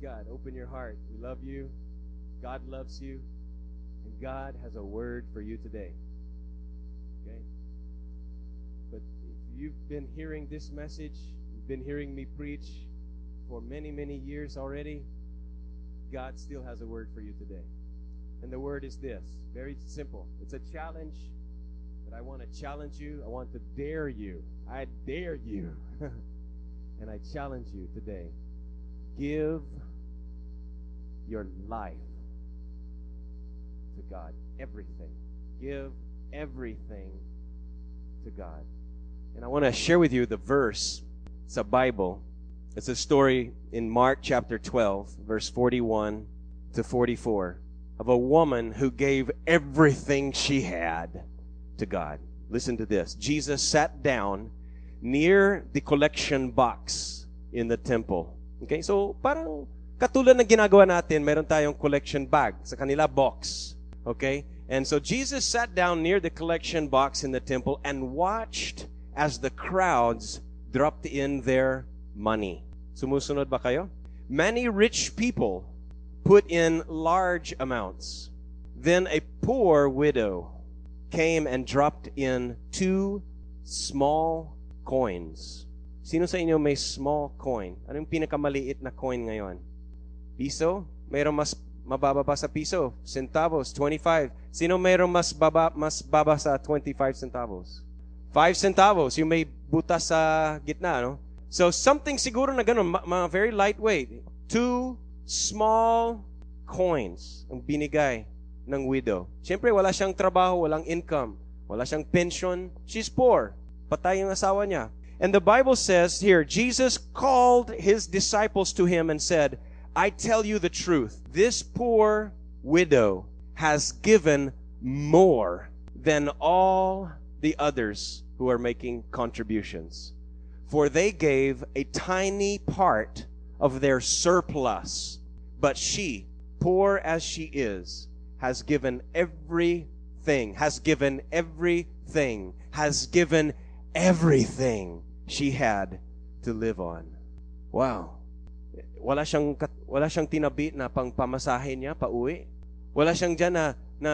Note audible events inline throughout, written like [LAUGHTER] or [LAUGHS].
God. Open your heart. We love you. God loves you. And God has a word for you today. Okay? But if you've been hearing this message, you've been hearing me preach for many, many years already, God still has a word for you today. And the word is this very simple. It's a challenge, but I want to challenge you. I want to dare you. I dare you. [LAUGHS] and I challenge you today. Give your life to God. Everything. Give everything to God. And I want to share with you the verse. It's a Bible. It's a story in Mark chapter 12, verse 41 to 44 of a woman who gave everything she had to God. Listen to this. Jesus sat down near the collection box in the temple. Okay? So, parang katulad ng ginagawa natin, meron tayong collection bag sa kanila box. Okay? And so Jesus sat down near the collection box in the temple and watched as the crowds dropped in their money. Sumusunod ba kayo? Many rich people put in large amounts. Then a poor widow came and dropped in two small coins. Sino sa inyo may small coin? Ano yung pinakamaliit na coin ngayon? Piso? Mayroong mas mababa pa sa piso? Centavos, 25. Sino mayroong mas baba, mas baba sa 25 centavos? 5 centavos, yung may butas sa gitna, no? So something siguro na ganun, ma- ma- very lightweight. Two small coins ang binigay ng widow. Siyempre, wala siyang trabaho, walang income, wala siyang pension. She's poor. Patay yung asawa niya. And the Bible says here, Jesus called his disciples to him and said, I tell you the truth. This poor widow has given more than all the others who are making contributions. For they gave a tiny part of their surplus. But she, poor as she is, has given everything, has given everything, has given everything she had to live on. Wow. Wala siyang wala siyang tinabi na pang pamasahe niya pauwi. Wala siyang diyan na na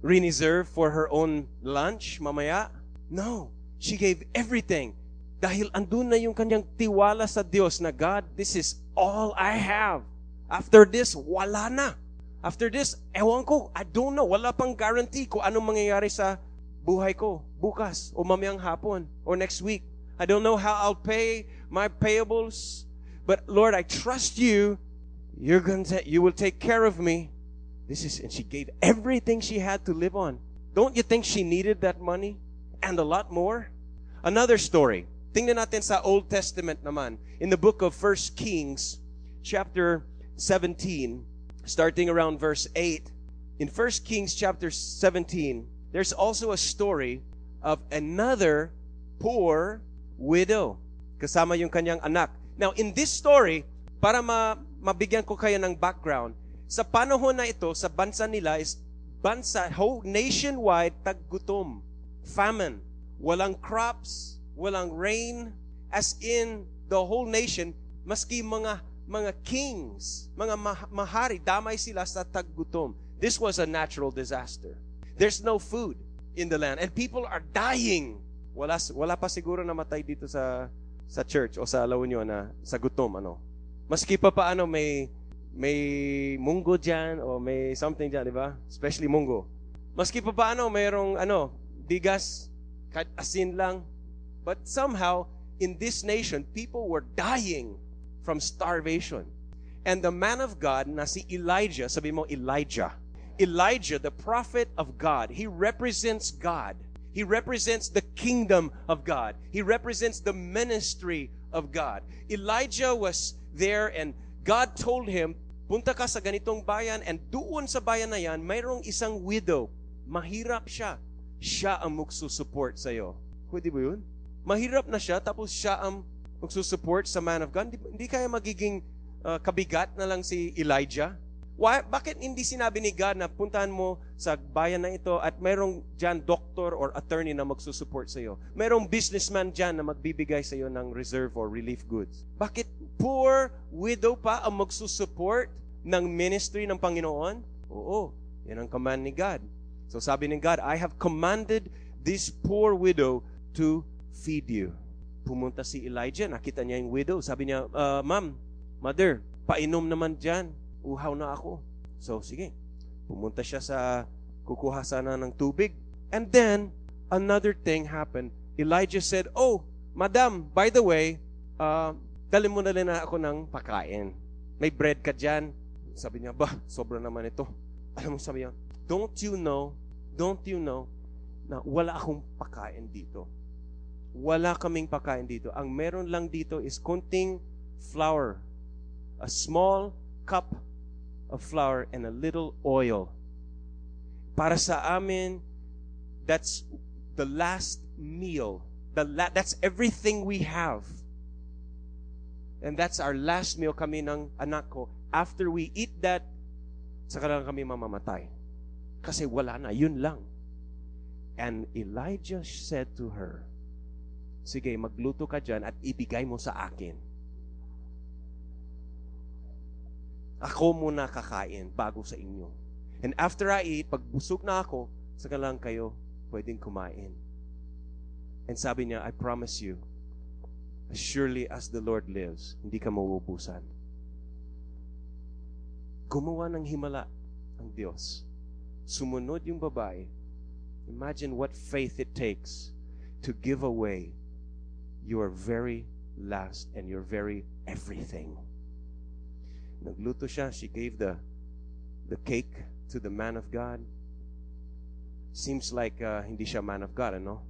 reserve for her own lunch mamaya. No, she gave everything. Dahil andun na yung kanyang tiwala sa Diyos na God, this is all I have. After this, wala na. After this, ewan ko, I don't know, wala pang guarantee kung anong mangyayari sa buhay ko bukas o mamayang hapon or next week. I don't know how I'll pay my payables, but Lord, I trust you. You're going to you will take care of me. This is and she gave everything she had to live on. Don't you think she needed that money and a lot more? Another story. Tingnan natin sa Old Testament naman. In the book of First Kings, chapter 17, starting around verse 8. In First Kings chapter 17, there's also a story of another poor widow. Kasama yung kanyang anak. Now, in this story, para ma mabigyan ko kayo ng background, sa panahon na ito, sa bansa nila is bansa, whole nationwide, taggutom, famine, walang crops, walang rain, as in the whole nation, maski mga mga kings, mga ma- mahari, damay sila sa taggutom. This was a natural disaster. There's no food in the land and people are dying. Wala wala pa siguro namatay dito sa sa church o sa La Union na sa gutom ano. Maski pa paano may may munggo diyan o may something diyan, di ba? Especially munggo. Maski pa paano mayroong ano, kahit asin lang. But somehow in this nation people were dying from starvation. And the man of God na si Elijah, sabi mo Elijah. Elijah, the prophet of God, he represents God. He represents the kingdom of God. He represents the ministry of God. Elijah was there and God told him, punta ka sa ganitong bayan and doon sa bayan na yan, mayroong isang widow. Mahirap siya. Siya ang magsusupport sa iyo. Pwede ba yun? Mahirap na siya tapos siya ang magsusupport sa man of God. Hindi, hindi kaya magiging uh, kabigat na lang si Elijah. Why, bakit hindi sinabi ni God na puntahan mo sa bayan na ito at mayroong dyan doctor or attorney na magsusupport sa iyo? Mayroong businessman dyan na magbibigay sa iyo ng reserve or relief goods. Bakit poor widow pa ang magsusupport ng ministry ng Panginoon? Oo, yan ang command ni God. So sabi ng God, I have commanded this poor widow to feed you. Pumunta si Elijah, nakita niya yung widow. Sabi niya, uh, Ma'am, Mother, painom naman dyan uhaw na ako. So, sige. Pumunta siya sa kukuha sana ng tubig. And then, another thing happened. Elijah said, Oh, Madam, by the way, uh, dali mo na rin na ako ng pakain. May bread ka dyan. Sabi niya, ba, sobra naman ito. Alam mo, sabi niya, don't you know, don't you know, na wala akong pakain dito. Wala kaming pakain dito. Ang meron lang dito is konting flour. A small cup of flour and a little oil. Para sa amin, that's the last meal. The la- that's everything we have. And that's our last meal kami ng anak ko. After we eat that, saka lang kami mamamatay. Kasi wala na, yun lang. And Elijah said to her, Sige, magluto ka dyan at ibigay mo sa akin Ako muna kakain bago sa inyo. And after I eat, pag busog na ako, saka lang kayo pwedeng kumain. And sabi niya, I promise you, as surely as the Lord lives, hindi ka mauubusan. Gumawa ng himala ang Diyos. Sumunod yung babae. Imagine what faith it takes to give away your very last and your very everything. Nagluto siya. She gave the, the cake to the man of God. Seems like uh, hindi siya man of God, ano?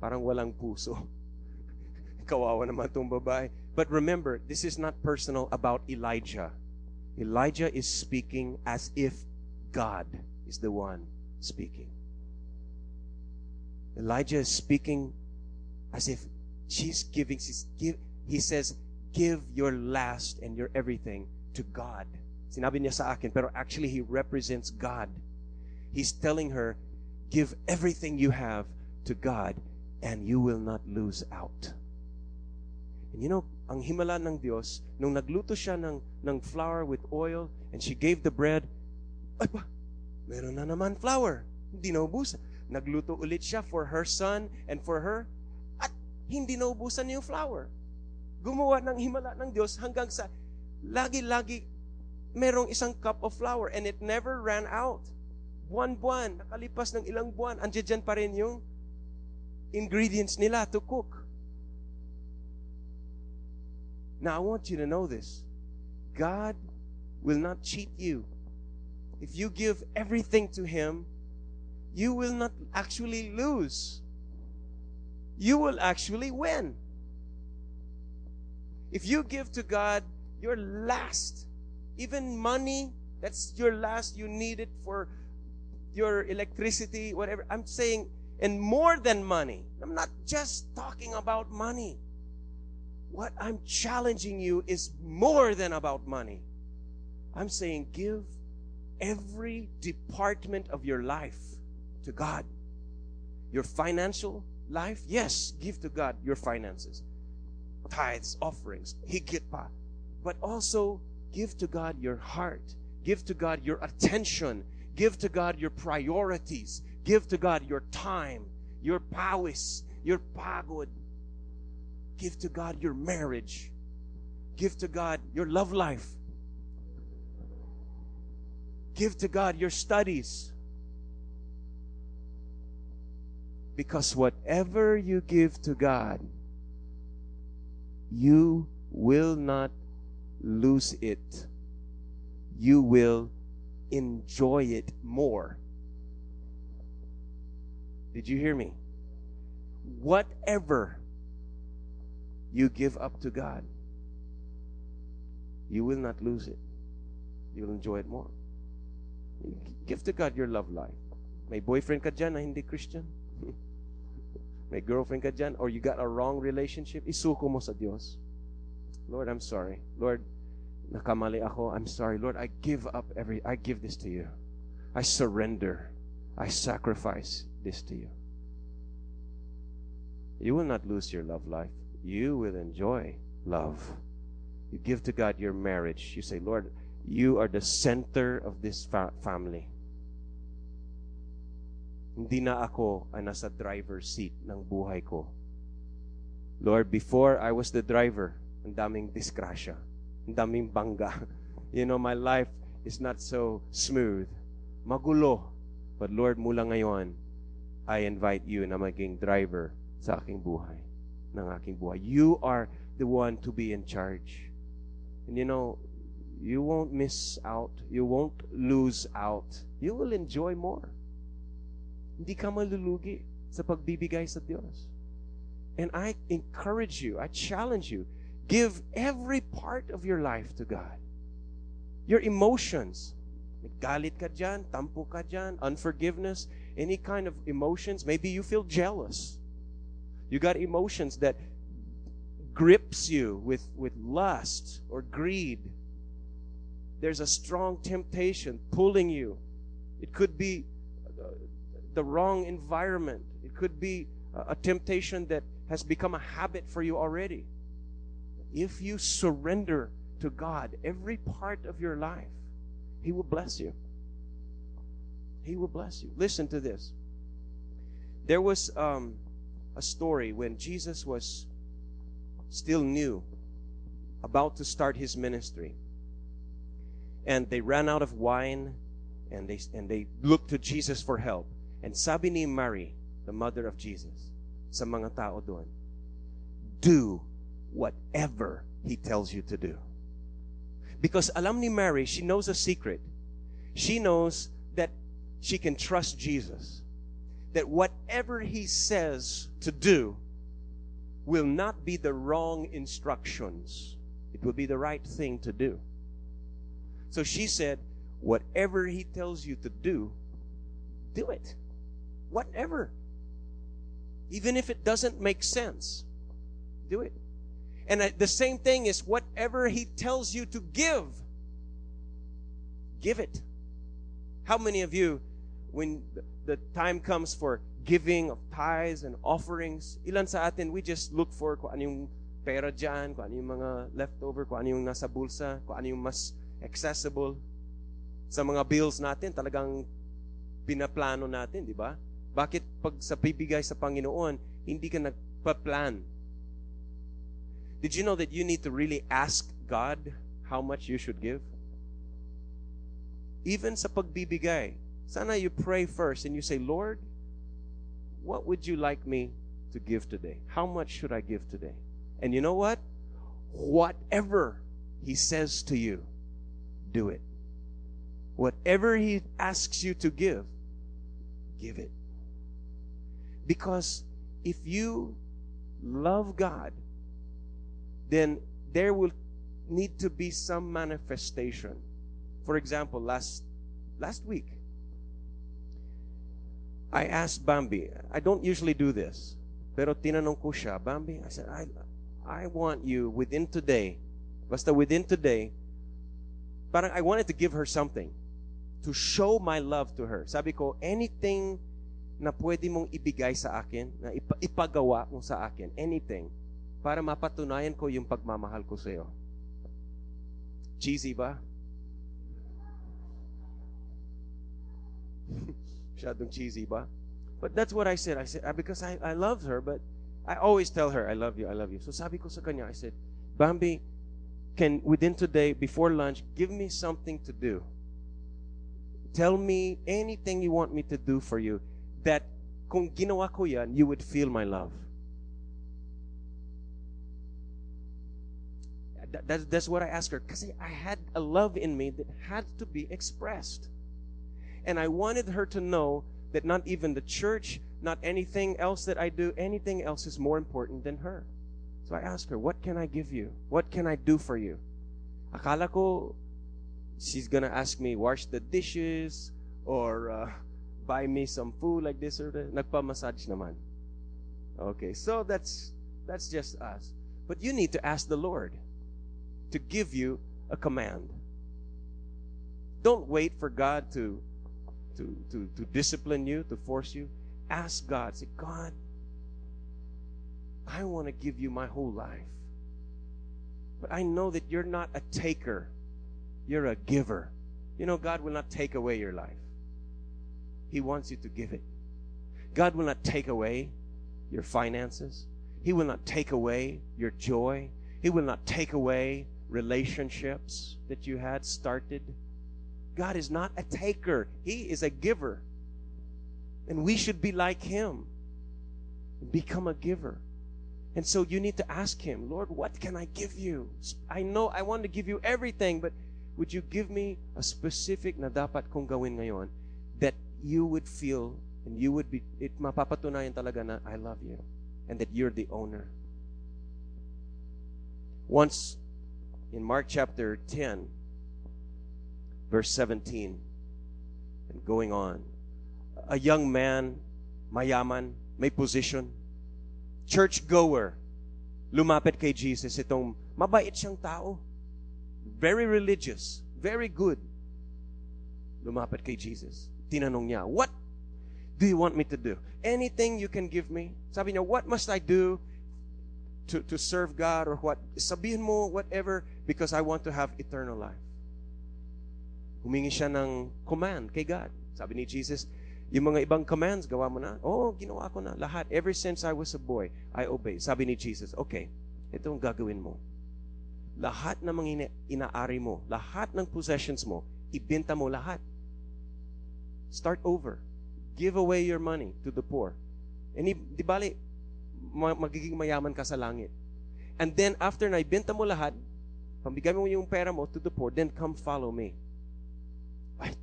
Parang walang puso. [LAUGHS] Kawawa naman itong babae. But remember, this is not personal about Elijah. Elijah is speaking as if God is the one speaking. Elijah is speaking as if she's giving, she's give, he says, give your last and your everything to God. Sinabi niya sa akin, pero actually he represents God. He's telling her, give everything you have to God and you will not lose out. And you know, ang himala ng Diyos, nung nagluto siya ng, ng flour with oil and she gave the bread, ay ba, meron na naman flour. Hindi naubusan. Nagluto ulit siya for her son and for her at hindi naubusan yung flour. Gumawa ng himala ng Diyos hanggang sa lagi-lagi merong isang cup of flour and it never ran out. Buwan-buwan, nakalipas ng ilang buwan, andyan pa rin yung ingredients nila to cook. Now, I want you to know this. God will not cheat you. If you give everything to Him, you will not actually lose. You will actually win. If you give to God your last. Even money, that's your last. You need it for your electricity, whatever. I'm saying, and more than money. I'm not just talking about money. What I'm challenging you is more than about money. I'm saying give every department of your life to God. Your financial life, yes, give to God your finances. Tithes, offerings, higit pa but also give to God your heart. Give to God your attention. Give to God your priorities. Give to God your time, your powis, your pagod. Give to God your marriage. Give to God your love life. Give to God your studies. Because whatever you give to God, you will not lose it, you will enjoy it more. Did you hear me? Whatever you give up to God, you will not lose it. You'll enjoy it more. Give to God your love life. May boyfriend ka dyan na hindi Christian? [LAUGHS] May girlfriend ka dyan? Or you got a wrong relationship? Isuko mo sa. Lord, I'm sorry. Lord, nakamali ako. I'm sorry, Lord. I give up every, I give this to you. I surrender. I sacrifice this to you. You will not lose your love life. You will enjoy love. You give to God your marriage. You say, Lord, you are the center of this fa- family. Hindi na ako ay nasa driver's seat ng buhay ko. Lord, before I was the driver, ang daming disgrasya, ang daming bangga. [LAUGHS] You know, my life is not so smooth. Magulo. But Lord, mula ngayon, I invite you na maging driver sa aking buhay, ng aking buhay. You are the one to be in charge. And you know, you won't miss out. You won't lose out. You will enjoy more. Hindi ka malulugi sa pagbibigay sa Diyos. And I encourage you, I challenge you, give every part of your life to God. Your emotions, galit ka dyan, tampo ka dyan, unforgiveness, any kind of emotions. Maybe you feel jealous. You got emotions that grips you with, with lust or greed. There's a strong temptation pulling you. It could be uh, the wrong environment. It could be uh, a temptation that has become a habit for you already. If you surrender to God every part of your life, He will bless you. He will bless you. Listen to this. There was um, a story when Jesus was still new, about to start his ministry. And they ran out of wine and they, and they looked to Jesus for help. And sabi ni Mary, the mother of Jesus, sa mga tao doon, do whatever he tells you to do. Because alam Mary, she knows a secret. She knows that she can trust Jesus. That whatever he says to do will not be the wrong instructions. It will be the right thing to do. So she said, whatever he tells you to do, do it. Whatever. Even if it doesn't make sense, do it. And the same thing is whatever he tells you to give, give it. How many of you, when the time comes for giving of tithes and offerings, ilan sa atin, we just look for kung ano yung pera dyan, kung ano yung mga leftover, kung ano yung nasa bulsa, kung ano yung mas accessible. Sa mga bills natin, talagang pinaplano natin, di ba? Bakit pag sa bibigay sa Panginoon, hindi ka nagpa-plan? Did you know that you need to really ask God how much you should give? Even sa pagbibigay, sana you pray first and you say, Lord, what would you like me to give today? How much should I give today? And you know what? Whatever He says to you, do it. Whatever He asks you to give, give it. Because if you love God, then there will need to be some manifestation. For example, last last week, I asked Bambi, I don't usually do this, pero tinanong ko siya, Bambi, I said, I, I want you within today, basta within today, parang I wanted to give her something to show my love to her. Sabi ko, anything na pwede mong ibigay sa akin, na ipagawa mo sa akin, anything, para mapatunayan ko yung pagmamahal ko sa iyo. Cheesy ba? [LAUGHS] Masyadong cheesy ba? But that's what I said. I said, uh, because I, I love her, but I always tell her, I love you, I love you. So sabi ko sa kanya, I said, Bambi, can within today, before lunch, give me something to do. Tell me anything you want me to do for you that kung ginawa ko yan, you would feel my love. That, that's, that's what I asked her. Because I had a love in me that had to be expressed. And I wanted her to know that not even the church, not anything else that I do, anything else is more important than her. So I asked her, What can I give you? What can I do for you? Akala ko she's gonna ask me, wash the dishes or uh, [LAUGHS] buy me some food like this or that. Nagpa-massage naman. Okay, so that's that's just us. But you need to ask the Lord to give you a command. Don't wait for God to, to, to, to discipline you, to force you. Ask God. Say, God, I want to give you my whole life. But I know that you're not a taker, you're a giver. You know, God will not take away your life, He wants you to give it. God will not take away your finances, He will not take away your joy, He will not take away relationships that you had started. God is not a taker, He is a giver. And we should be like Him, become a giver. And so you need to ask Him, Lord, what can I give you? I know I want to give you everything, but would you give me a specific na dapat kong gawin ngayon that you would feel and you would be, it mapapatunayan talaga na I love you and that you're the owner. Once in Mark chapter 10, verse 17, and going on, a young man, mayaman, may position, church goer, lumapit kay Jesus itong mabait siyang tao. Very religious, very good. Lumapit kay Jesus. Tinanong niya, what do you want me to do? Anything you can give me? Sabi niya, what must I do to, to serve God or what? Sabihin mo whatever because I want to have eternal life. Humingi siya ng command kay God. Sabi ni Jesus, yung mga ibang commands, gawa mo na? Oo, oh, ginawa ko na. Lahat. Ever since I was a boy, I obey. Sabi ni Jesus, okay, ito ang gagawin mo. Lahat ng mga inaari mo, lahat ng possessions mo, ibenta mo lahat. Start over. Give away your money to the poor. And di bali, magiging mayaman ka sa langit. And then after na ibenta mo lahat, pambigay mo yung pera mo to the poor, then come follow me. Ay,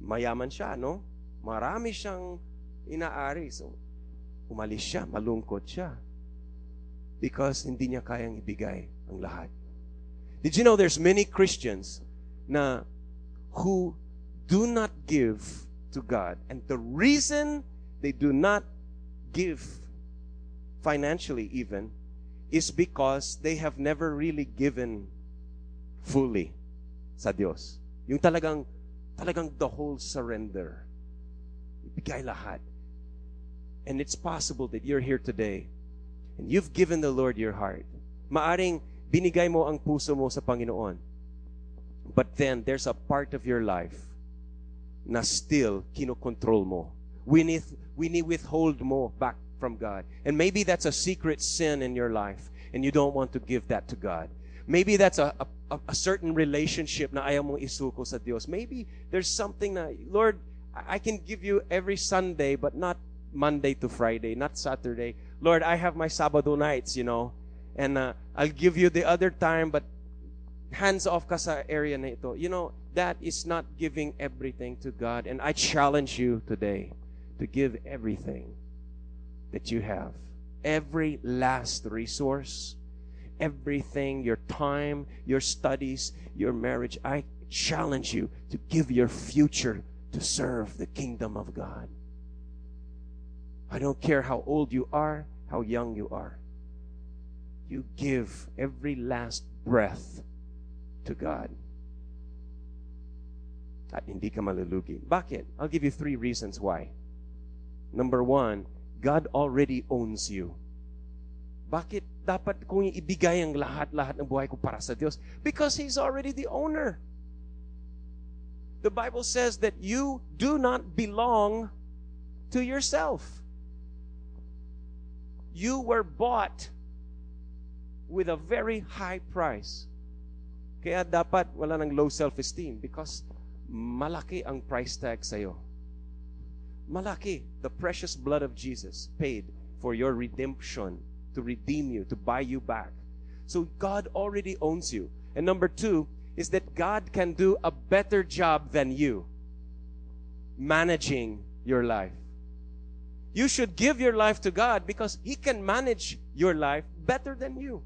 mayaman siya, no? Marami siyang inaari. So, umalis siya, malungkot siya. Because hindi niya kayang ibigay ang lahat. Did you know there's many Christians na who do not give to God. And the reason they do not give financially even is because they have never really given fully sa Diyos. Yung talagang Talagang the whole surrender. Ibigay lahat. And it's possible that you're here today and you've given the Lord your heart. Maaring binigay mo ang puso mo sa Panginoon. But then there's a part of your life na still kinokontrol mo. We need, withhold mo back from God. And maybe that's a secret sin in your life and you don't want to give that to God. Maybe that's a, a a, certain relationship na ayaw mong isuko sa Diyos. Maybe there's something na, Lord, I can give you every Sunday, but not Monday to Friday, not Saturday. Lord, I have my Sabado nights, you know, and uh, I'll give you the other time, but hands off ka sa area na ito. You know, that is not giving everything to God. And I challenge you today to give everything that you have. Every last resource everything, your time, your studies, your marriage. I challenge you to give your future to serve the kingdom of God. I don't care how old you are, how young you are. You give every last breath to God. At hindi ka malulugi. Bakit? I'll give you three reasons why. Number one, God already owns you. Bakit dapat kong ibigay ang lahat-lahat ng buhay ko para sa Diyos? Because He's already the owner. The Bible says that you do not belong to yourself. You were bought with a very high price. Kaya dapat wala ng low self-esteem because malaki ang price tag sa'yo. Malaki. The precious blood of Jesus paid for your redemption to redeem you, to buy you back. So God already owns you. And number two is that God can do a better job than you managing your life. You should give your life to God because He can manage your life better than you.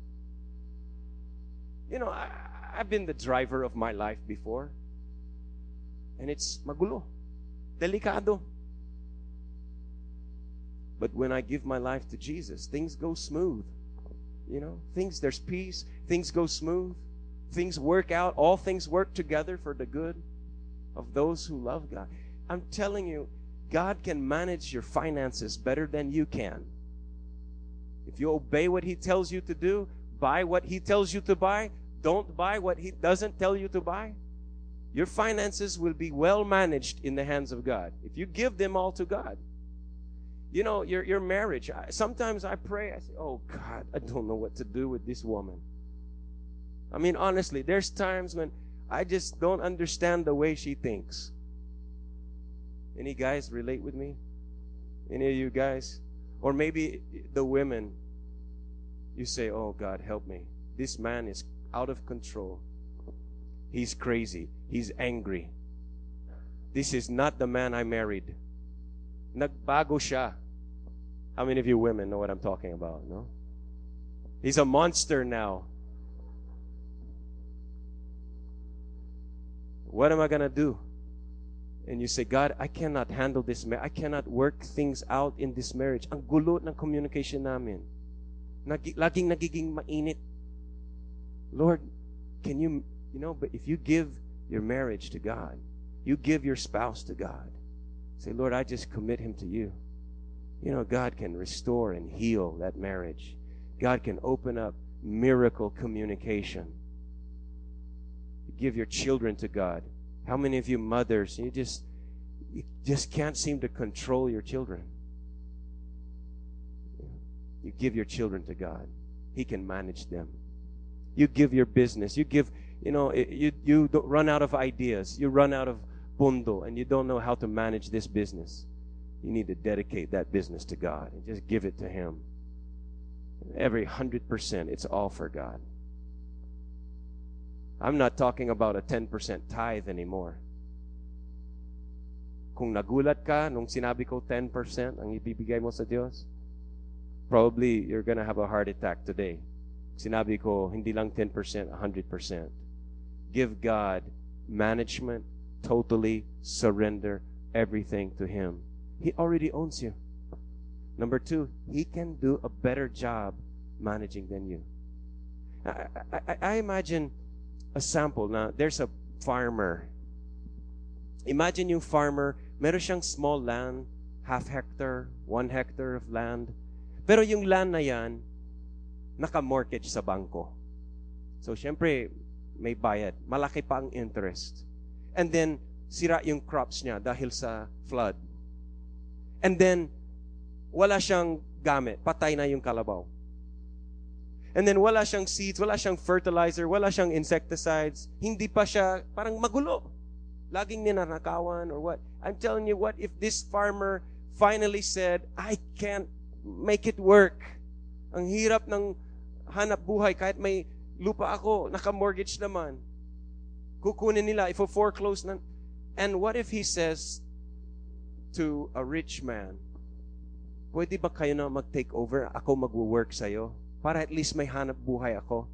You know, I, I've been the driver of my life before. And it's magulo. Delikado. But when I give my life to Jesus, things go smooth. You know, things, there's peace, things go smooth. things work out, all things work together for the good of those who love God. I'm telling you, God can manage your finances better than you can. If you obey what He tells you to do, buy what He tells you to buy, don't buy what He doesn't tell you to buy, your finances will be well managed in the hands of God. If you give them all to God, you know, your, your marriage. I, sometimes I pray, I say, Oh God, I don't know what to do with this woman. I mean, honestly, there's times when I just don't understand the way she thinks. Any guys relate with me? Any of you guys? Or maybe the women, you say, Oh God, help me. This man is out of control. He's crazy. He's angry. This is not the man I married. Nagbago siya. How many of you women know what I'm talking about, no? He's a monster now. What am I going to do? And you say, God, I cannot handle this. Ma- I cannot work things out in this marriage. Ang gulo ng communication namin. Nag- laging nagiging mainit. Lord, can you, you know, but if you give your marriage to God, you give your spouse to God, say, Lord, I just commit him to you. You know, God can restore and heal that marriage. God can open up miracle communication. Give your children to God. How many of you mothers, you just you just can't seem to control your children? You give your children to God. He can manage them. You give your business. You give, you know, you you don't run out of ideas. You run out of bundo and you don't know how to manage this business. You need to dedicate that business to God and just give it to Him. Every hundred percent, it's all for God. I'm not talking about a 10% tithe anymore. Kung nagulat ka nung sinabi ko 10% ang ibibigay mo sa Diyos, probably you're gonna have a heart attack today. Sinabi ko, hindi lang 10%, 100%. Give God management, totally surrender everything to Him. He already owns you. Number two, He can do a better job managing than you. I, I, I imagine a sample Now, there's a farmer. Imagine yung farmer, meron siyang small land, half hectare, one hectare of land. Pero yung land na yan, naka-mortgage sa bangko. So, syempre, may bayad. Malaki pa ang interest. And then, sira yung crops niya dahil sa flood. And then, wala siyang gamit. Patay na yung kalabaw. And then wala siyang seeds, wala siyang fertilizer, wala siyang insecticides. Hindi pa siya parang magulo. Laging ninanakawan or what. I'm telling you what, if this farmer finally said, I can't make it work. Ang hirap ng hanap buhay kahit may lupa ako, naka-mortgage naman. Kukunin nila, if foreclose na. And what if he says to a rich man, pwede ba kayo na mag-take over? Ako mag-work sa'yo? para at least may hanap buhay ako.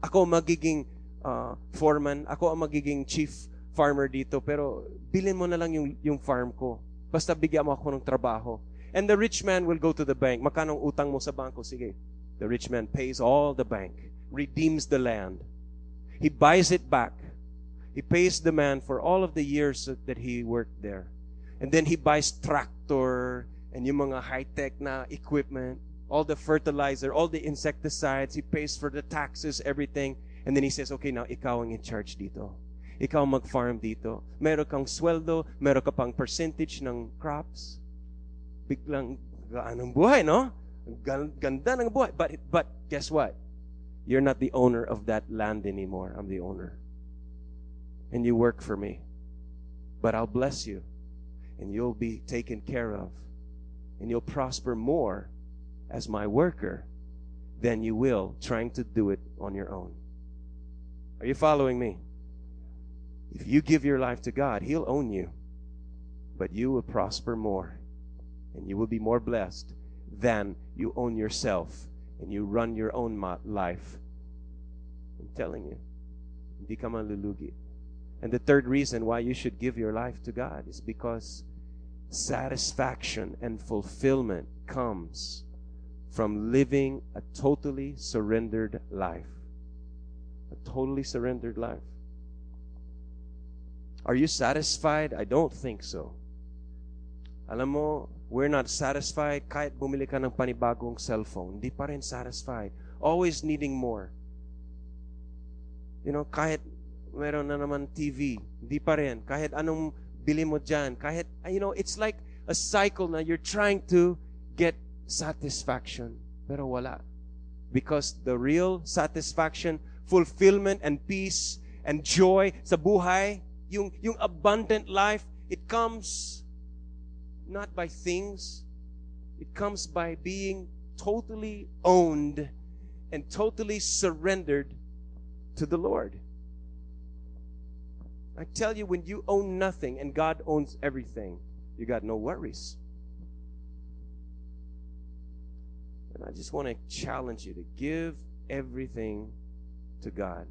Ako magiging uh, foreman, ako ang magiging chief farmer dito, pero bilhin mo na lang yung, yung farm ko. Basta bigyan mo ako ng trabaho. And the rich man will go to the bank. Magkano utang mo sa bangko? Sige. The rich man pays all the bank, redeems the land. He buys it back. He pays the man for all of the years that he worked there. And then he buys tractor and yung mga high-tech na equipment all the fertilizer, all the insecticides. He pays for the taxes, everything. And then he says, okay, now ikaw ang in charge dito. Ikaw mag-farm dito. Meron kang sweldo, meron ka pang percentage ng crops. Biglang gaan ang buhay, no? Ganda ng buhay. But, but guess what? You're not the owner of that land anymore. I'm the owner. And you work for me. But I'll bless you. And you'll be taken care of. And you'll prosper more as my worker than you will trying to do it on your own. Are you following me? If you give your life to God, He'll own you, but you will prosper more and you will be more blessed than you own yourself and you run your own life. I'm telling you, hindi ka malulugi. And the third reason why you should give your life to God is because satisfaction and fulfillment comes from living a totally surrendered life. A totally surrendered life. Are you satisfied? I don't think so. Alam mo, we're not satisfied kahit bumili ka ng panibagong cellphone. Hindi pa rin satisfied. Always needing more. You know, kahit meron na naman TV, hindi pa rin. Kahit anong bili mo dyan, kahit, ah, you know, it's like a cycle na you're trying to get satisfaction. Pero wala. Because the real satisfaction, fulfillment, and peace, and joy sa buhay, yung, yung abundant life, it comes not by things, it comes by being totally owned and totally surrendered to the Lord. I tell you, when you own nothing and God owns everything, you got no worries. And I just want to challenge you to give everything to God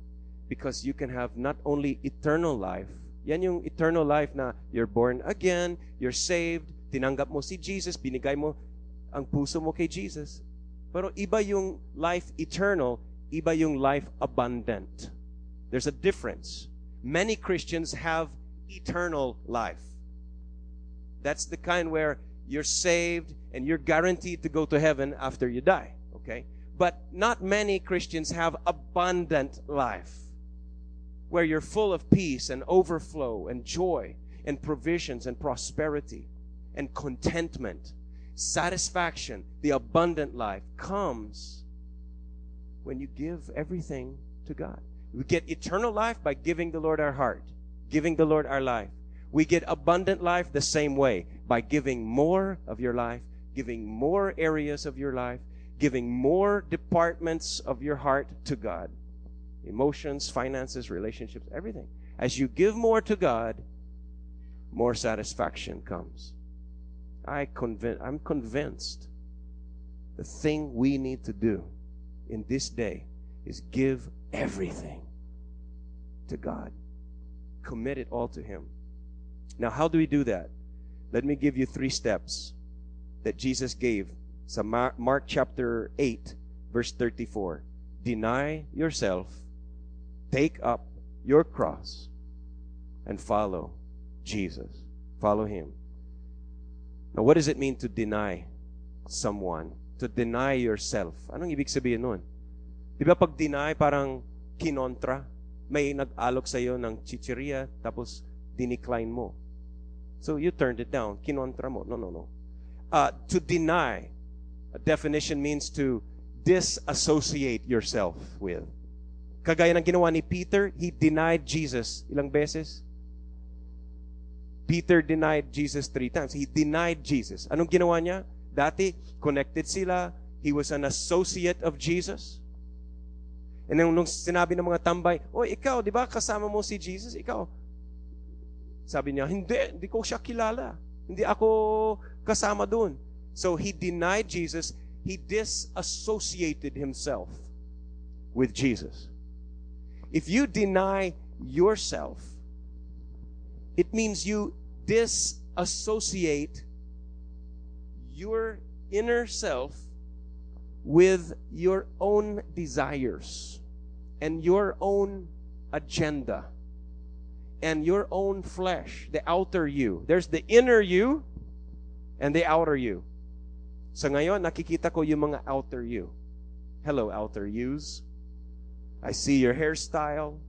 because you can have not only eternal life, yan yung eternal life na you're born again, you're saved, tinanggap mo si Jesus, binigay mo ang puso mo kay Jesus. Pero iba yung life eternal, iba yung life abundant. There's a difference. Many Christians have eternal life. That's the kind where you're saved and you're guaranteed to go to heaven after you die. Okay? But not many Christians have abundant life where you're full of peace and overflow and joy and provisions and prosperity and contentment. Satisfaction, the abundant life comes when you give everything to God. We get eternal life by giving the Lord our heart, giving the Lord our life. We get abundant life the same way by giving more of your life, giving more areas of your life, giving more departments of your heart to God emotions, finances, relationships, everything. As you give more to God, more satisfaction comes. I convin- I'm convinced the thing we need to do in this day is give everything to God. Commit it all to Him. Now, how do we do that? Let me give you three steps that Jesus gave. So Mark, chapter 8, verse 34. Deny yourself, take up your cross, and follow Jesus. Follow Him. Now, what does it mean to deny someone? To deny yourself. Anong ibig sabihin nun? Di ba pag deny, parang kinontra? May nag-alok sa'yo ng chicheria, tapos dinicline mo. So you turned it down. Kinontra mo. No, no, no. Uh, to deny, a definition means to disassociate yourself with. Kagaya ng ginawa ni Peter, he denied Jesus ilang beses? Peter denied Jesus three times. He denied Jesus. Anong ginawa niya? Dati, connected sila. He was an associate of Jesus. And nung, nung sinabi ng mga tambay, oh, ikaw, di ba, kasama mo si Jesus? Ikaw. Sabi niya, hindi, hindi ko siya kilala. Hindi ako kasama doon. So he denied Jesus. He disassociated himself with Jesus. If you deny yourself, it means you disassociate your inner self with your own desires and your own agenda and your own flesh, the outer you. There's the inner you and the outer you. So ngayon, nakikita ko yung mga outer you. Hello, outer yous. I see your hairstyle,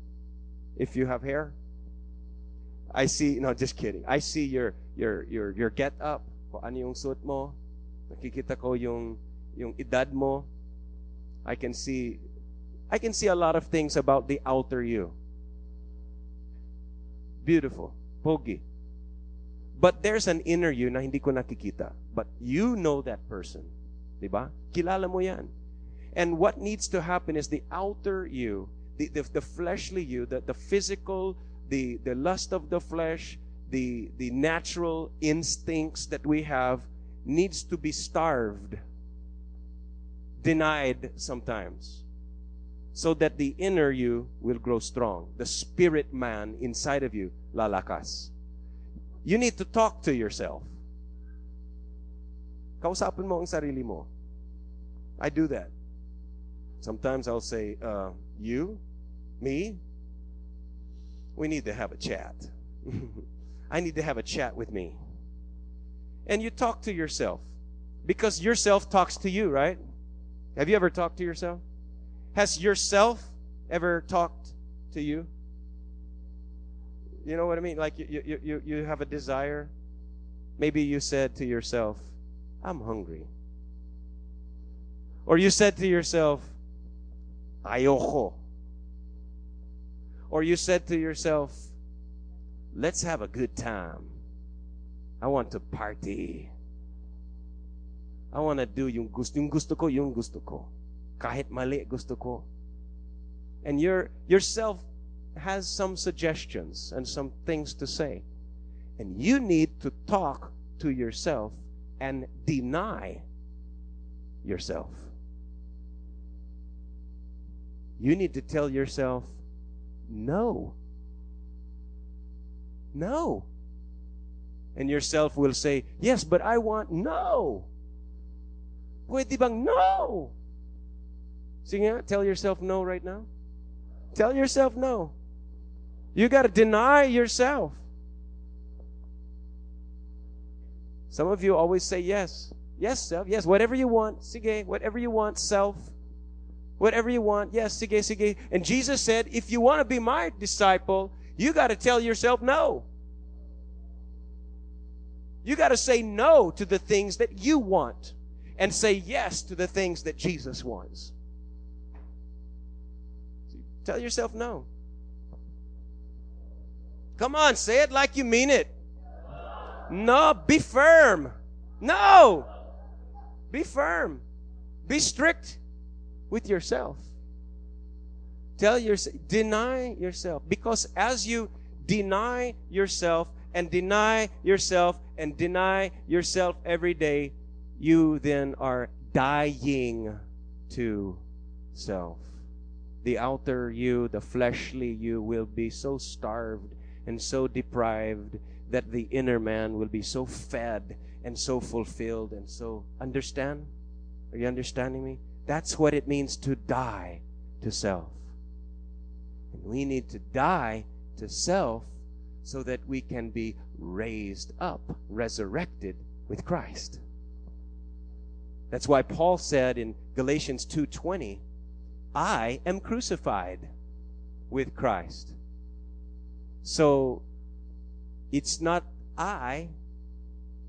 if you have hair. I see, no, just kidding. I see your your your your get up, kung ano yung suit mo. Nakikita ko yung yung edad mo. I can see I can see a lot of things about the outer you. Beautiful, pogi. But there's an inner you na hindi ko nakikita. But you know that person. 'Di ba? Kilala mo 'yan. And what needs to happen is the outer you, the, the, the fleshly you, the, the physical, the, the lust of the flesh, the, the natural instincts that we have needs to be starved, denied sometimes, so that the inner you will grow strong. The spirit man inside of you, lalakas. You need to talk to yourself. Kausapin mo ang sarili mo. I do that. Sometimes I'll say, uh, you, Me? We need to have a chat. [LAUGHS] I need to have a chat with me. And you talk to yourself because yourself talks to you, right? Have you ever talked to yourself? Has yourself ever talked to you? You know what I mean? Like you, you, you, you have a desire. Maybe you said to yourself, I'm hungry. Or you said to yourself, Ayoko. Or you said to yourself, let's have a good time. I want to party. I want to do yung gusto, yung gusto ko, yung gusto ko. Kahit mali gusto ko. And your yourself has some suggestions and some things to say. And you need to talk to yourself and deny yourself. You need to tell yourself, no. No. And yourself will say, yes, but I want no. Pwede bang no? Sige tell yourself no right now. Tell yourself no. You got to deny yourself. Some of you always say yes. Yes, self. Yes, whatever you want. Sige, whatever you want, self. Whatever you want. Yes, sige, sige. And Jesus said, if you want to be my disciple, you got to tell yourself no. You got to say no to the things that you want and say yes to the things that Jesus wants. Tell yourself no. Come on, say it like you mean it. No, be firm. No. Be firm. Be strict with yourself. Tell yourself, deny yourself. Because as you deny yourself and deny yourself and deny yourself every day, you then are dying to self. The outer you, the fleshly you, will be so starved and so deprived that the inner man will be so fed and so fulfilled and so. Understand? Are you understanding me? That's what it means to die to self. And we need to die to self so that we can be raised up, resurrected with Christ. That's why Paul said in Galatians 2:20, I am crucified with Christ. So it's not I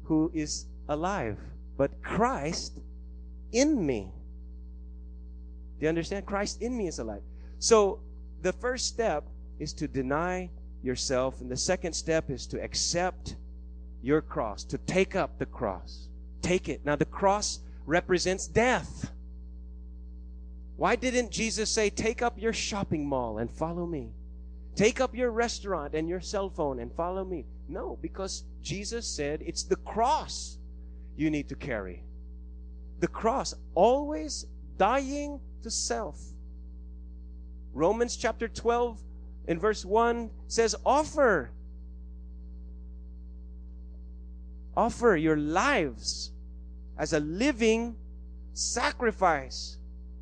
who is alive, but Christ in me. Do you understand? Christ in me is alive. So the first step is to deny yourself. And the second step is to accept your cross, to take up the cross. Take it. Now, the cross represents death. Why didn't Jesus say, Take up your shopping mall and follow me? Take up your restaurant and your cell phone and follow me. No, because Jesus said it's the cross you need to carry. The cross, always dying to self. Romans chapter 12 in verse 1 says, Offer. Offer your lives as a living sacrifice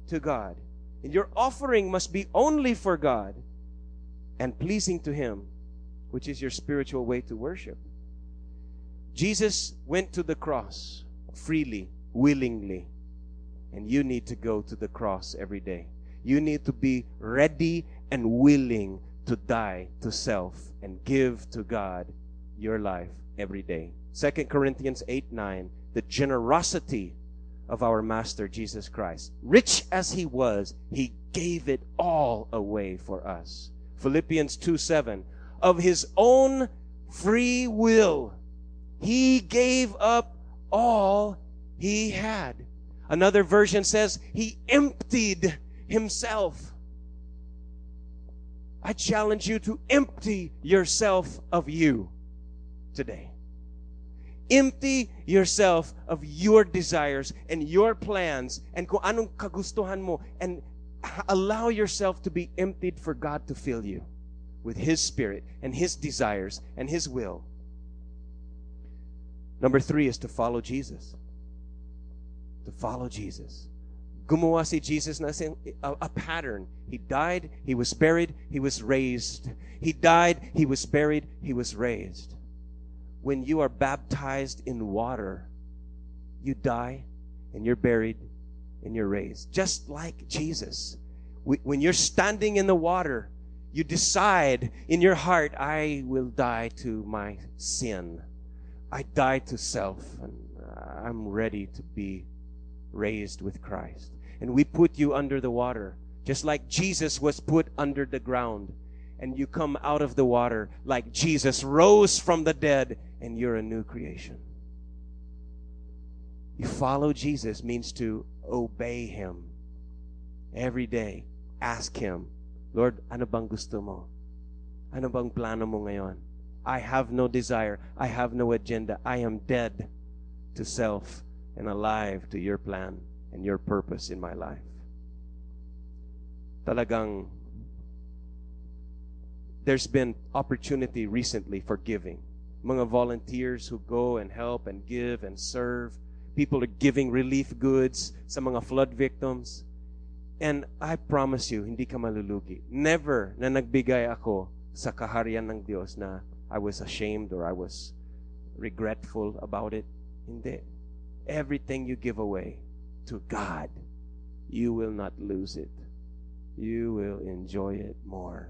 to God. And your offering must be only for God and pleasing to Him, which is your spiritual way to worship. Jesus went to the cross freely, willingly, and you need to go to the cross every day. You need to be ready and willing to die to self and give to God your life every day. 2 Corinthians 8 9, the generosity of our Master Jesus Christ. Rich as he was, he gave it all away for us. Philippians 2 7, of his own free will, he gave up all he had. Another version says he emptied himself I challenge you to empty yourself of you today. Empty yourself of your desires and your plans and kung anong kagustuhan mo and allow yourself to be emptied for God to fill you with His Spirit and His desires and His will. Number three is to follow Jesus. To follow Jesus. gumawa si Jesus na a, a pattern. He died, he was buried, he was raised. He died, he was buried, he was raised. When you are baptized in water, you die and you're buried and you're raised. Just like Jesus. When you're standing in the water, you decide in your heart, I will die to my sin. I die to self and uh, I'm ready to be raised with Christ. And we put you under the water, just like Jesus was put under the ground. And you come out of the water like Jesus rose from the dead, and you're a new creation. You follow Jesus means to obey Him every day. Ask Him, Lord, ano bang gusto mo? Ano bang plano mo ngayon? I have no desire. I have no agenda. I am dead to self and alive to your plan and your purpose in my life. Talagang there's been opportunity recently for giving. Mga volunteers who go and help and give and serve. People are giving relief goods sa mga flood victims. And I promise you, hindi ka malulugi. Never na nagbigay ako sa kaharian ng Diyos na I was ashamed or I was regretful about it. Hindi. Everything you give away to God, you will not lose it. You will enjoy it more.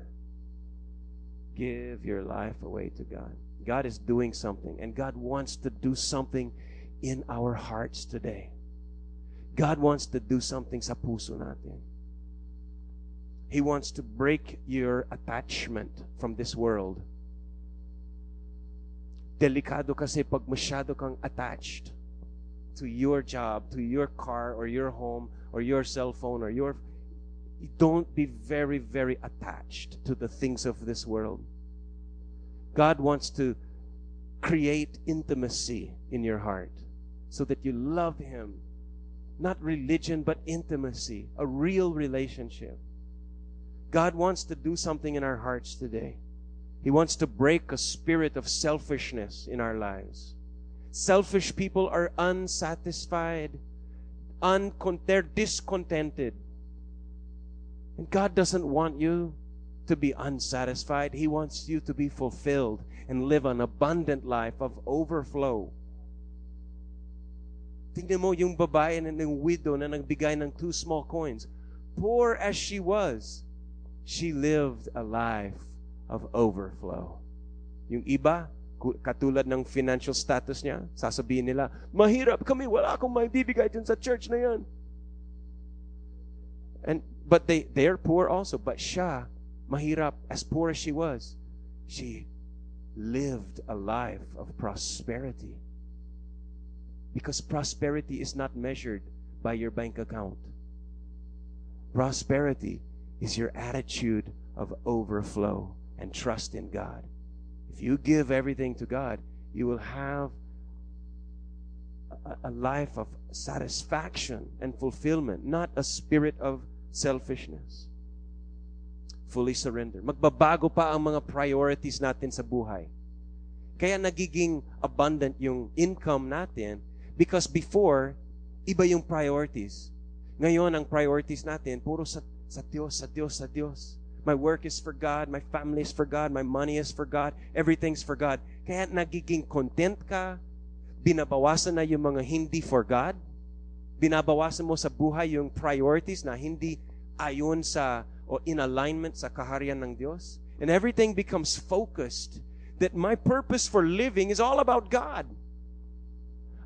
Give your life away to God. God is doing something, and God wants to do something in our hearts today. God wants to do something sa puso natin. He wants to break your attachment from this world. Delikado kasi pag masyado kang attached to your job, to your car or your home or your cell phone or your don't be very very attached to the things of this world. God wants to create intimacy in your heart so that you love him. Not religion but intimacy, a real relationship. God wants to do something in our hearts today. He wants to break a spirit of selfishness in our lives. Selfish people are unsatisfied, uncon- they're discontented. And God doesn't want you to be unsatisfied. He wants you to be fulfilled and live an abundant life of overflow. Tingnan mo yung babae na ng widow na nagbigay ng two small coins. Poor as she was, she lived a life of overflow. Yung iba, katulad ng financial status niya, sasabihin nila, mahirap kami, wala akong may bibigay dun sa church na yan. And, but they, they're poor also. But siya, mahirap, as poor as she was, she lived a life of prosperity. Because prosperity is not measured by your bank account. Prosperity is your attitude of overflow and trust in God. If you give everything to God, you will have a, a life of satisfaction and fulfillment, not a spirit of selfishness. Fully surrender. Magbabago pa ang mga priorities natin sa buhay. Kaya nagiging abundant yung income natin because before, iba yung priorities. Ngayon, ang priorities natin, puro sa, sa Diyos, sa Diyos, sa Diyos. My work is for God. My family is for God. My money is for God. Everything's for God. Kaya nagiging content ka. Binabawasan na yung mga hindi for God. Binabawasan mo sa buhay yung priorities na hindi ayon sa in alignment sa kaharian ng Diyos. And everything becomes focused that my purpose for living is all about God.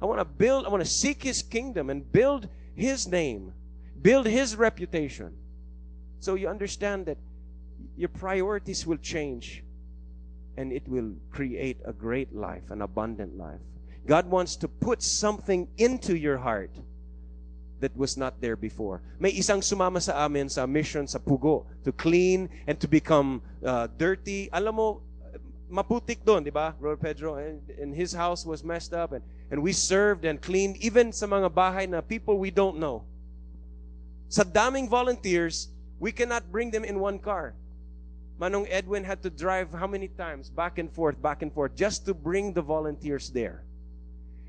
I want to build, I want to seek His kingdom and build His name, build His reputation. So you understand that your priorities will change and it will create a great life, an abundant life. God wants to put something into your heart that was not there before. May isang sumama sa amin sa mission sa Pugo to clean and to become uh, dirty. Alam mo, maputik doon, di ba? Brother Pedro, and, and his house was messed up and, and we served and cleaned even sa mga bahay na people we don't know. Sa daming volunteers, we cannot bring them in one car. Manong Edwin had to drive how many times back and forth, back and forth, just to bring the volunteers there.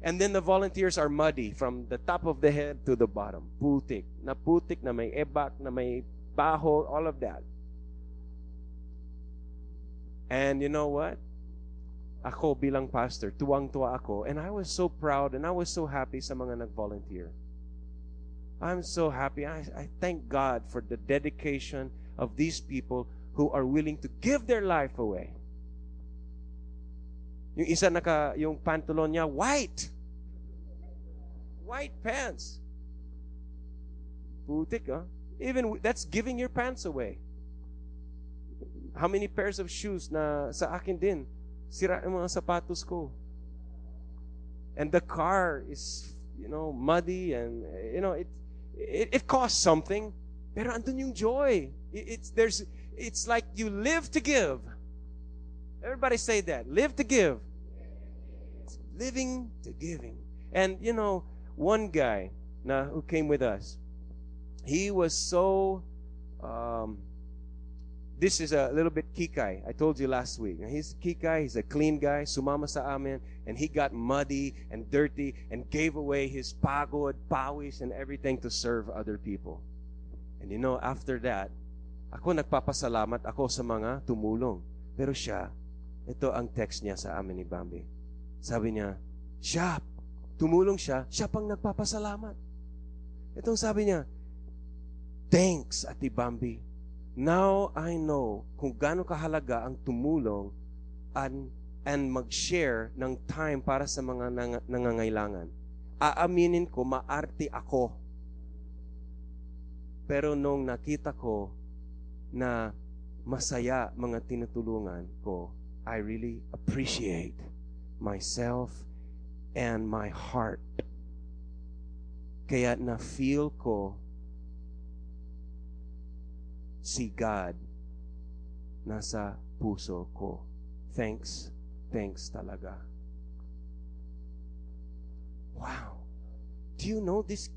And then the volunteers are muddy from the top of the head to the bottom. Putik. Na putik, na may ebak, na may baho, all of that. And you know what? Ako bilang pastor, tuwang-tuwa ako. And I was so proud and I was so happy sa mga nag-volunteer. I'm so happy. I, I thank God for the dedication of these people who are willing to give their life away. Yung isa naka, yung pantulon niya, white. White pants. Putik, huh? Even, that's giving your pants away. How many pairs of shoes na sa akin din, sira yung mga sapatos ko. And the car is, you know, muddy and, you know, it, it, it costs something. Pero andun yung joy. It, it's, there's, it's like you live to give. Everybody say that. Live to give. living to giving. And you know, one guy now who came with us, he was so um, this is a little bit kikay. I told you last week. He's kikay. He's a clean guy. Sumama sa amin. And he got muddy and dirty and gave away his pagod, pawis, and everything to serve other people. And you know, after that, Ako nagpapasalamat ako sa mga tumulong. Pero siya, ito ang text niya sa amin ni Bambi. Sabi niya, siya, tumulong siya, siya pang nagpapasalamat. Itong sabi niya, thanks, Ati Bambi. Now I know kung gaano kahalaga ang tumulong and, and mag-share ng time para sa mga nang, nangangailangan. Aaminin ko, maarte ako. Pero nung nakita ko na masaya mga tinutulungan ko, I really appreciate myself and my heart. Kaya na-feel ko si God nasa puso ko. Thanks, thanks talaga. Wow. Do you know this?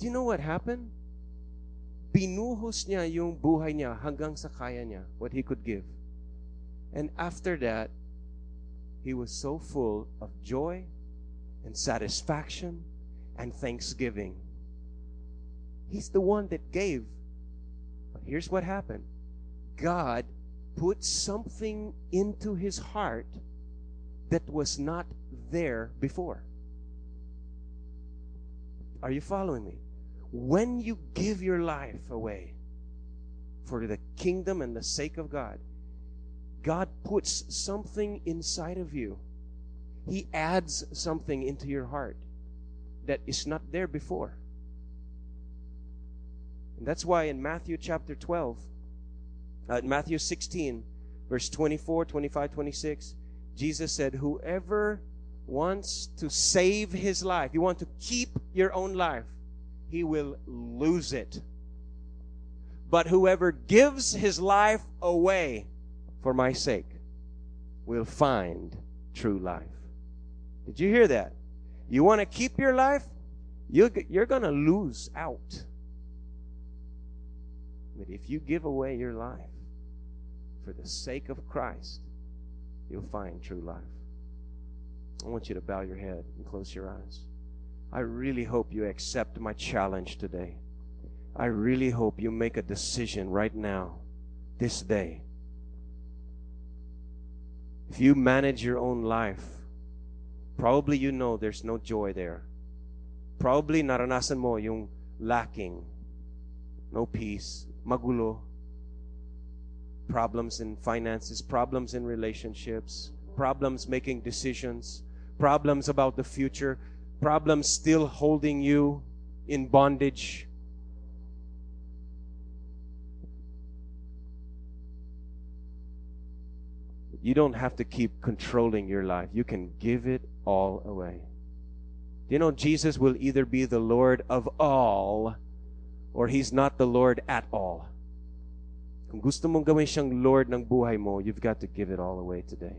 Do you know what happened? binuhos niya yung buhay niya hanggang sa kaya niya, what he could give. And after that, he was so full of joy and satisfaction and thanksgiving. He's the one that gave. But here's what happened God put something into his heart that was not there before. Are you following me? when you give your life away for the kingdom and the sake of God, God puts something inside of you. He adds something into your heart that is not there before. And that's why in Matthew chapter 12, uh, Matthew 16, verse 24, 25, 26, Jesus said, Whoever wants to save his life, you want to keep your own life, he will lose it. But whoever gives his life away for my sake will find true life. Did you hear that? You want to keep your life? You're, you're going to lose out. But if you give away your life for the sake of Christ, you'll find true life. I want you to bow your head and close your eyes. I really hope you accept my challenge today. I really hope you make a decision right now, this day. If you manage your own life, probably you know there's no joy there. Probably naranasan mo yung lacking, no peace, magulo, problems in finances, problems in relationships, problems making decisions, problems about the future, problems still holding you in bondage? You don't have to keep controlling your life. You can give it all away. You know, Jesus will either be the Lord of all or He's not the Lord at all. Kung gusto mong gawin siyang Lord ng buhay mo, you've got to give it all away today.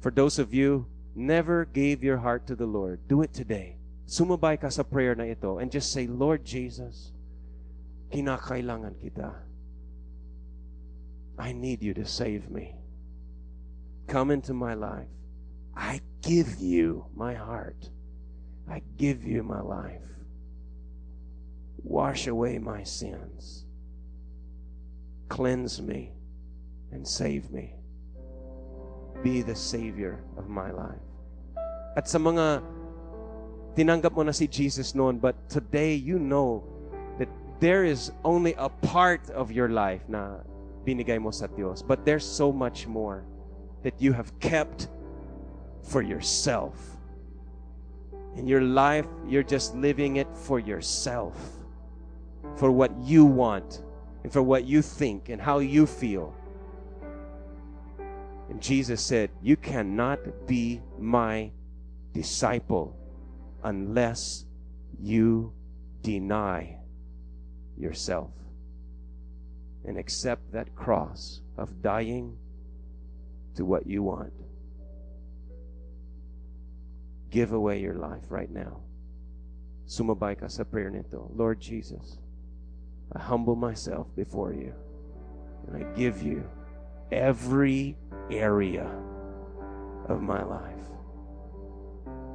For those of you never gave your heart to the Lord, do it today. Sumabay ka sa prayer na ito and just say, Lord Jesus, kinakailangan kita. I need you to save me. Come into my life. I give you my heart. I give you my life. Wash away my sins. Cleanse me and save me. Be the Savior of my life. At sa mga tinanggap mo na si Jesus noon, but today you know that there is only a part of your life na binigay mo sa Dios. But there's so much more that you have kept for yourself. In your life, you're just living it for yourself, for what you want, and for what you think, and how you feel. And Jesus said, You cannot be my disciple unless you deny yourself and accept that cross of dying to what you want. Give away your life right now. Sumabay ka sa prayer nito. Lord Jesus, I humble myself before you and I give you every area of my life.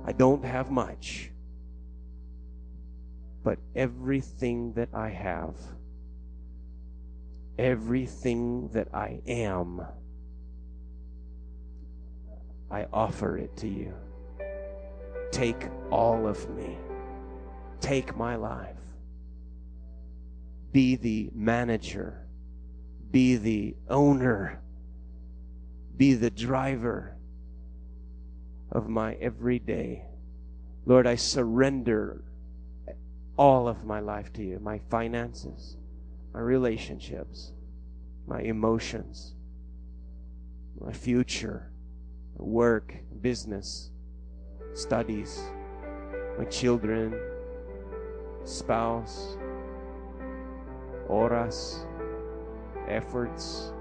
I don't have much, but everything that I have, everything that I am, I offer it to you. Take all of me. Take my life. Be the manager. Be the owner. Be the driver of my everyday. Lord, I surrender all of my life to you my finances, my relationships, my emotions, my future, work, business, studies, my children, spouse, oras, efforts.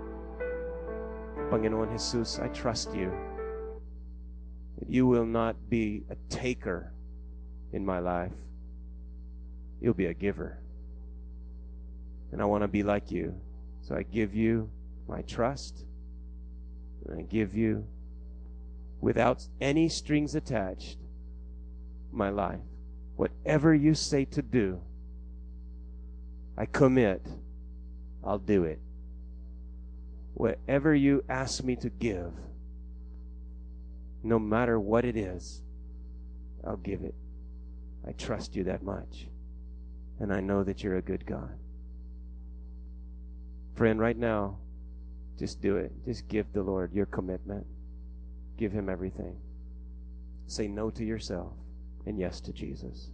Panginoon Jesus, I trust you that you will not be a taker in my life. You'll be a giver. And I want to be like you. So I give you my trust. And I give you, without any strings attached, my life. Whatever you say to do, I commit, I'll do it. Whatever you ask me to give, no matter what it is, I'll give it. I trust you that much. And I know that you're a good God. Friend, right now, just do it. Just give the Lord your commitment. Give him everything. Say no to yourself and yes to Jesus.